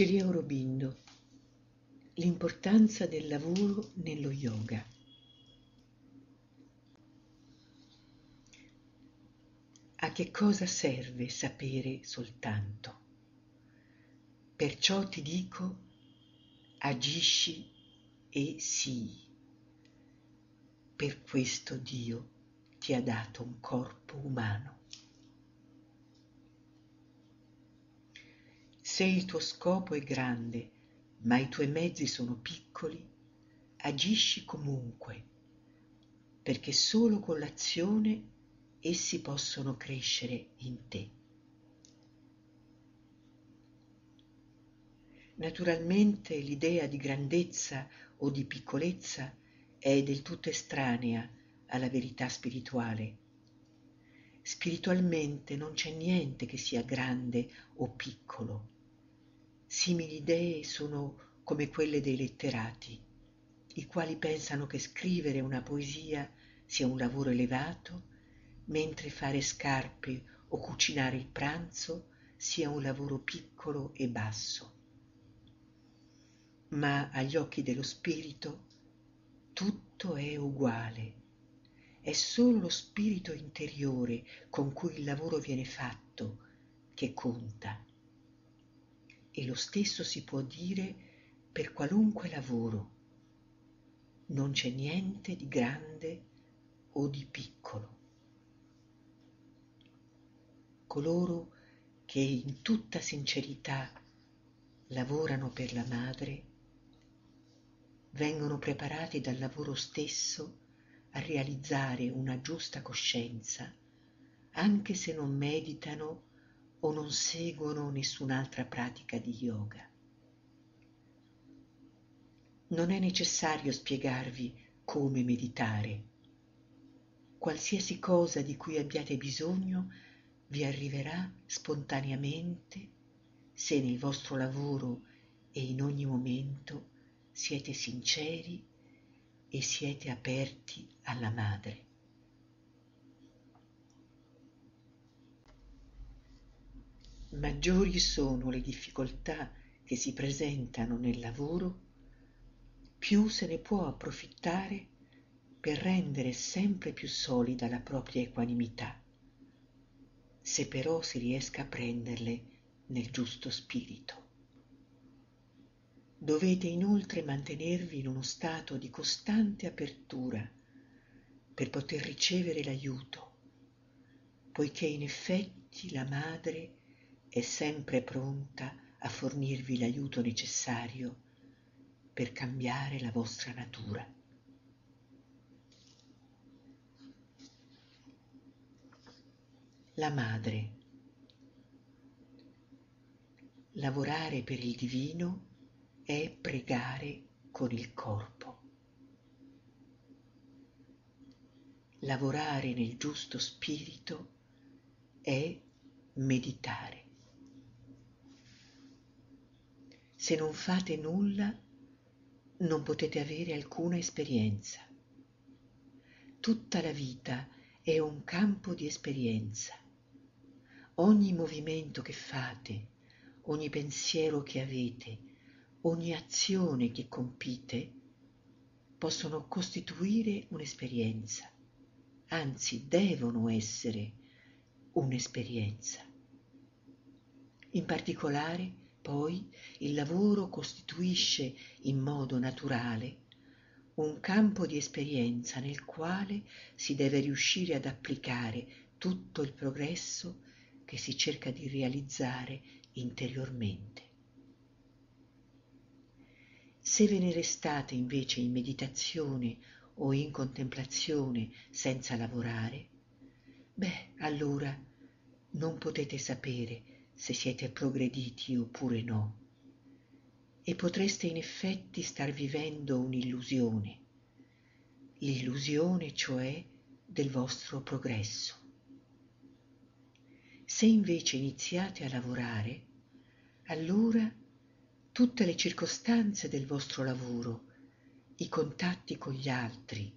Sri Aurobindo L'importanza del lavoro nello yoga. A che cosa serve sapere soltanto? Perciò ti dico, agisci e sii. Per questo Dio ti ha dato un corpo umano. Se il tuo scopo è grande, ma i tuoi mezzi sono piccoli, agisci comunque, perché solo con l'azione essi possono crescere in te. Naturalmente l'idea di grandezza o di piccolezza è del tutto estranea alla verità spirituale. Spiritualmente non c'è niente che sia grande o piccolo. Simili idee sono come quelle dei letterati, i quali pensano che scrivere una poesia sia un lavoro elevato, mentre fare scarpe o cucinare il pranzo sia un lavoro piccolo e basso ma agli occhi dello spirito tutto è uguale. È solo lo spirito interiore con cui il lavoro viene fatto che conta. E lo stesso si può dire per qualunque lavoro. Non c'è niente di grande o di piccolo. Coloro che in tutta sincerità lavorano per la madre vengono preparati dal lavoro stesso a realizzare una giusta coscienza, anche se non meditano o non seguono nessun'altra pratica di yoga. Non è necessario spiegarvi come meditare. Qualsiasi cosa di cui abbiate bisogno vi arriverà spontaneamente se nel vostro lavoro e in ogni momento siete sinceri e siete aperti alla madre. Maggiori sono le difficoltà che si presentano nel lavoro, più se ne può approfittare per rendere sempre più solida la propria equanimità, se però si riesca a prenderle nel giusto spirito. Dovete inoltre mantenervi in uno stato di costante apertura per poter ricevere l'aiuto, poiché in effetti la madre è sempre pronta a fornirvi l'aiuto necessario per cambiare la vostra natura. La madre. Lavorare per il divino è pregare con il corpo. Lavorare nel giusto spirito è meditare. Se non fate nulla, non potete avere alcuna esperienza. Tutta la vita è un campo di esperienza. Ogni movimento che fate, ogni pensiero che avete, ogni azione che compite possono costituire un'esperienza, anzi devono essere un'esperienza. In particolare, poi, il lavoro costituisce in modo naturale un campo di esperienza nel quale si deve riuscire ad applicare tutto il progresso che si cerca di realizzare interiormente. Se ve ne restate invece in meditazione o in contemplazione senza lavorare, beh, allora non potete sapere se siete progrediti oppure no e potreste in effetti star vivendo un'illusione, l'illusione cioè del vostro progresso. Se invece iniziate a lavorare, allora tutte le circostanze del vostro lavoro, i contatti con gli altri,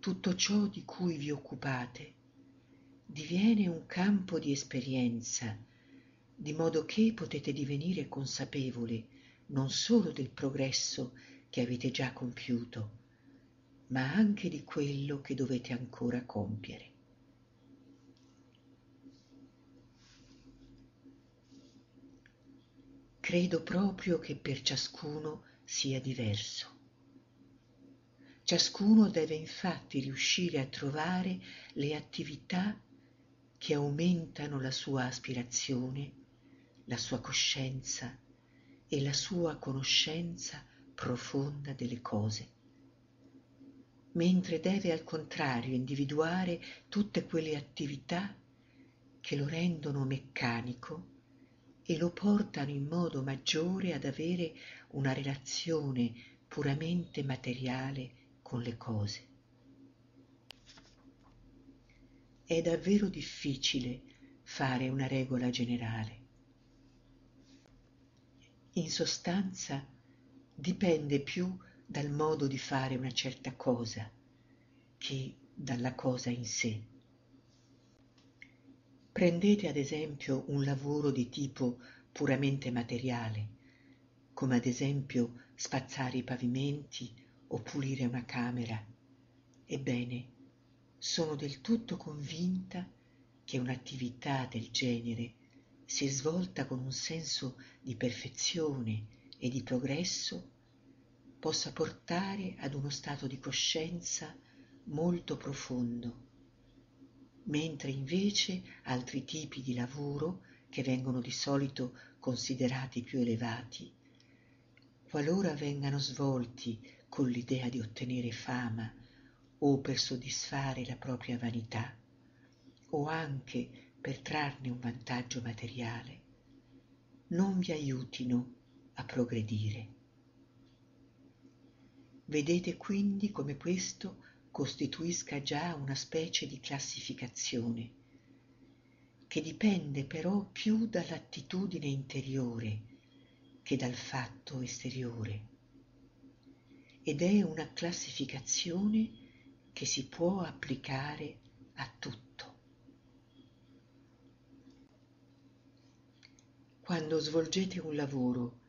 tutto ciò di cui vi occupate, diviene un campo di esperienza di modo che potete divenire consapevoli non solo del progresso che avete già compiuto, ma anche di quello che dovete ancora compiere. Credo proprio che per ciascuno sia diverso. Ciascuno deve infatti riuscire a trovare le attività che aumentano la sua aspirazione, la sua coscienza e la sua conoscenza profonda delle cose, mentre deve al contrario individuare tutte quelle attività che lo rendono meccanico e lo portano in modo maggiore ad avere una relazione puramente materiale con le cose. È davvero difficile fare una regola generale. In sostanza dipende più dal modo di fare una certa cosa che dalla cosa in sé. Prendete ad esempio un lavoro di tipo puramente materiale, come ad esempio spazzare i pavimenti o pulire una camera. Ebbene, sono del tutto convinta che un'attività del genere, se svolta con un senso di perfezione e di progresso, possa portare ad uno stato di coscienza molto profondo mentre invece altri tipi di lavoro, che vengono di solito considerati più elevati, qualora vengano svolti con l'idea di ottenere fama o per soddisfare la propria vanità, o anche per trarne un vantaggio materiale, non vi aiutino a progredire. Vedete quindi come questo costituisca già una specie di classificazione, che dipende però più dall'attitudine interiore che dal fatto esteriore, ed è una classificazione che si può applicare a tutto. Quando svolgete un lavoro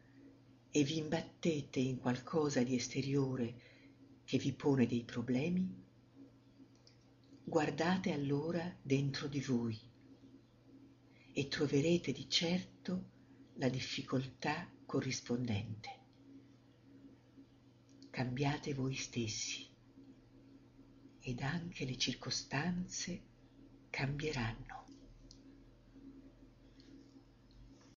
e vi imbattete in qualcosa di esteriore che vi pone dei problemi, guardate allora dentro di voi e troverete di certo la difficoltà corrispondente. Cambiate voi stessi ed anche le circostanze cambieranno.